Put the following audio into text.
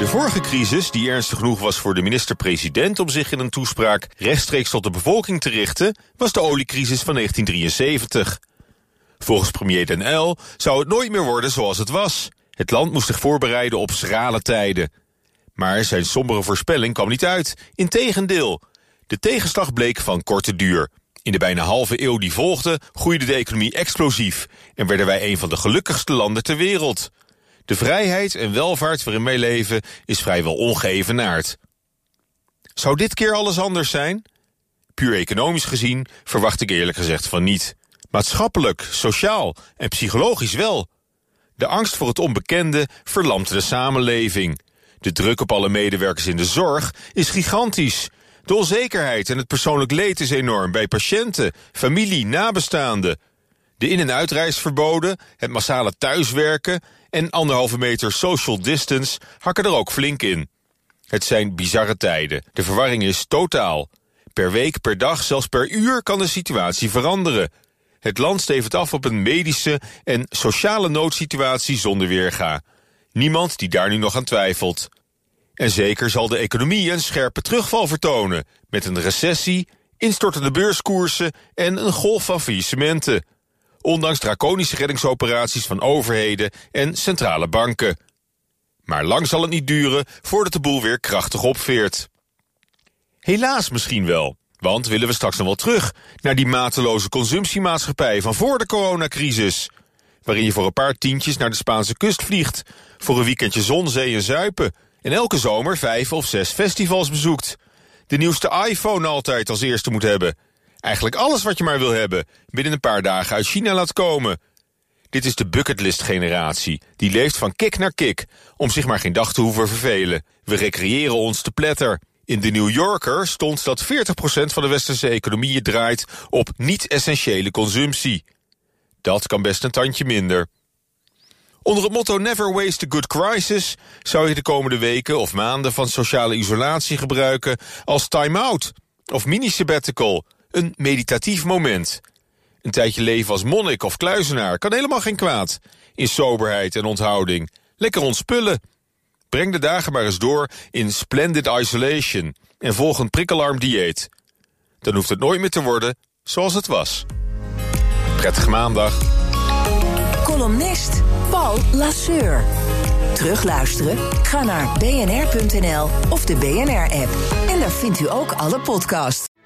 De vorige crisis, die ernstig genoeg was voor de minister-president om zich in een toespraak rechtstreeks tot de bevolking te richten, was de oliecrisis van 1973. Volgens premier Den Uyl zou het nooit meer worden zoals het was. Het land moest zich voorbereiden op schrale tijden. Maar zijn sombere voorspelling kwam niet uit. Integendeel, de tegenslag bleek van korte duur. In de bijna halve eeuw die volgde groeide de economie explosief en werden wij een van de gelukkigste landen ter wereld. De vrijheid en welvaart waarin wij leven is vrijwel ongeëvenaard. Zou dit keer alles anders zijn? Puur economisch gezien verwacht ik eerlijk gezegd van niet. Maatschappelijk, sociaal en psychologisch wel. De angst voor het onbekende verlamt de samenleving. De druk op alle medewerkers in de zorg is gigantisch. De onzekerheid en het persoonlijk leed is enorm bij patiënten, familie, nabestaanden. De in- en uitreisverboden, het massale thuiswerken en anderhalve meter social distance hakken er ook flink in. Het zijn bizarre tijden. De verwarring is totaal. Per week, per dag, zelfs per uur kan de situatie veranderen. Het land stevend af op een medische en sociale noodsituatie zonder weerga. Niemand die daar nu nog aan twijfelt. En zeker zal de economie een scherpe terugval vertonen... met een recessie, instortende beurskoersen en een golf van faillissementen. Ondanks draconische reddingsoperaties van overheden en centrale banken. Maar lang zal het niet duren voordat de boel weer krachtig opveert. Helaas misschien wel, want willen we straks nog wel terug... naar die mateloze consumptiemaatschappij van voor de coronacrisis... waarin je voor een paar tientjes naar de Spaanse kust vliegt... voor een weekendje zon, zee en zuipen... en elke zomer vijf of zes festivals bezoekt. De nieuwste iPhone altijd als eerste moet hebben... Eigenlijk alles wat je maar wil hebben, binnen een paar dagen uit China laat komen. Dit is de bucketlist-generatie, die leeft van kick naar kick... om zich maar geen dag te hoeven vervelen. We recreëren ons te pletter. In de New Yorker stond dat 40% van de westerse economieën draait... op niet-essentiële consumptie. Dat kan best een tandje minder. Onder het motto Never Waste a Good Crisis... zou je de komende weken of maanden van sociale isolatie gebruiken... als time-out of mini-sabbatical een meditatief moment. Een tijdje leven als monnik of kluizenaar kan helemaal geen kwaad. In soberheid en onthouding. Lekker ontspullen. Breng de dagen maar eens door in splendid isolation... en volg een prikkelarm dieet. Dan hoeft het nooit meer te worden zoals het was. Prettige maandag. Columnist Paul Lasseur. Terugluisteren? Ga naar bnr.nl of de BNR-app. En daar vindt u ook alle podcasts.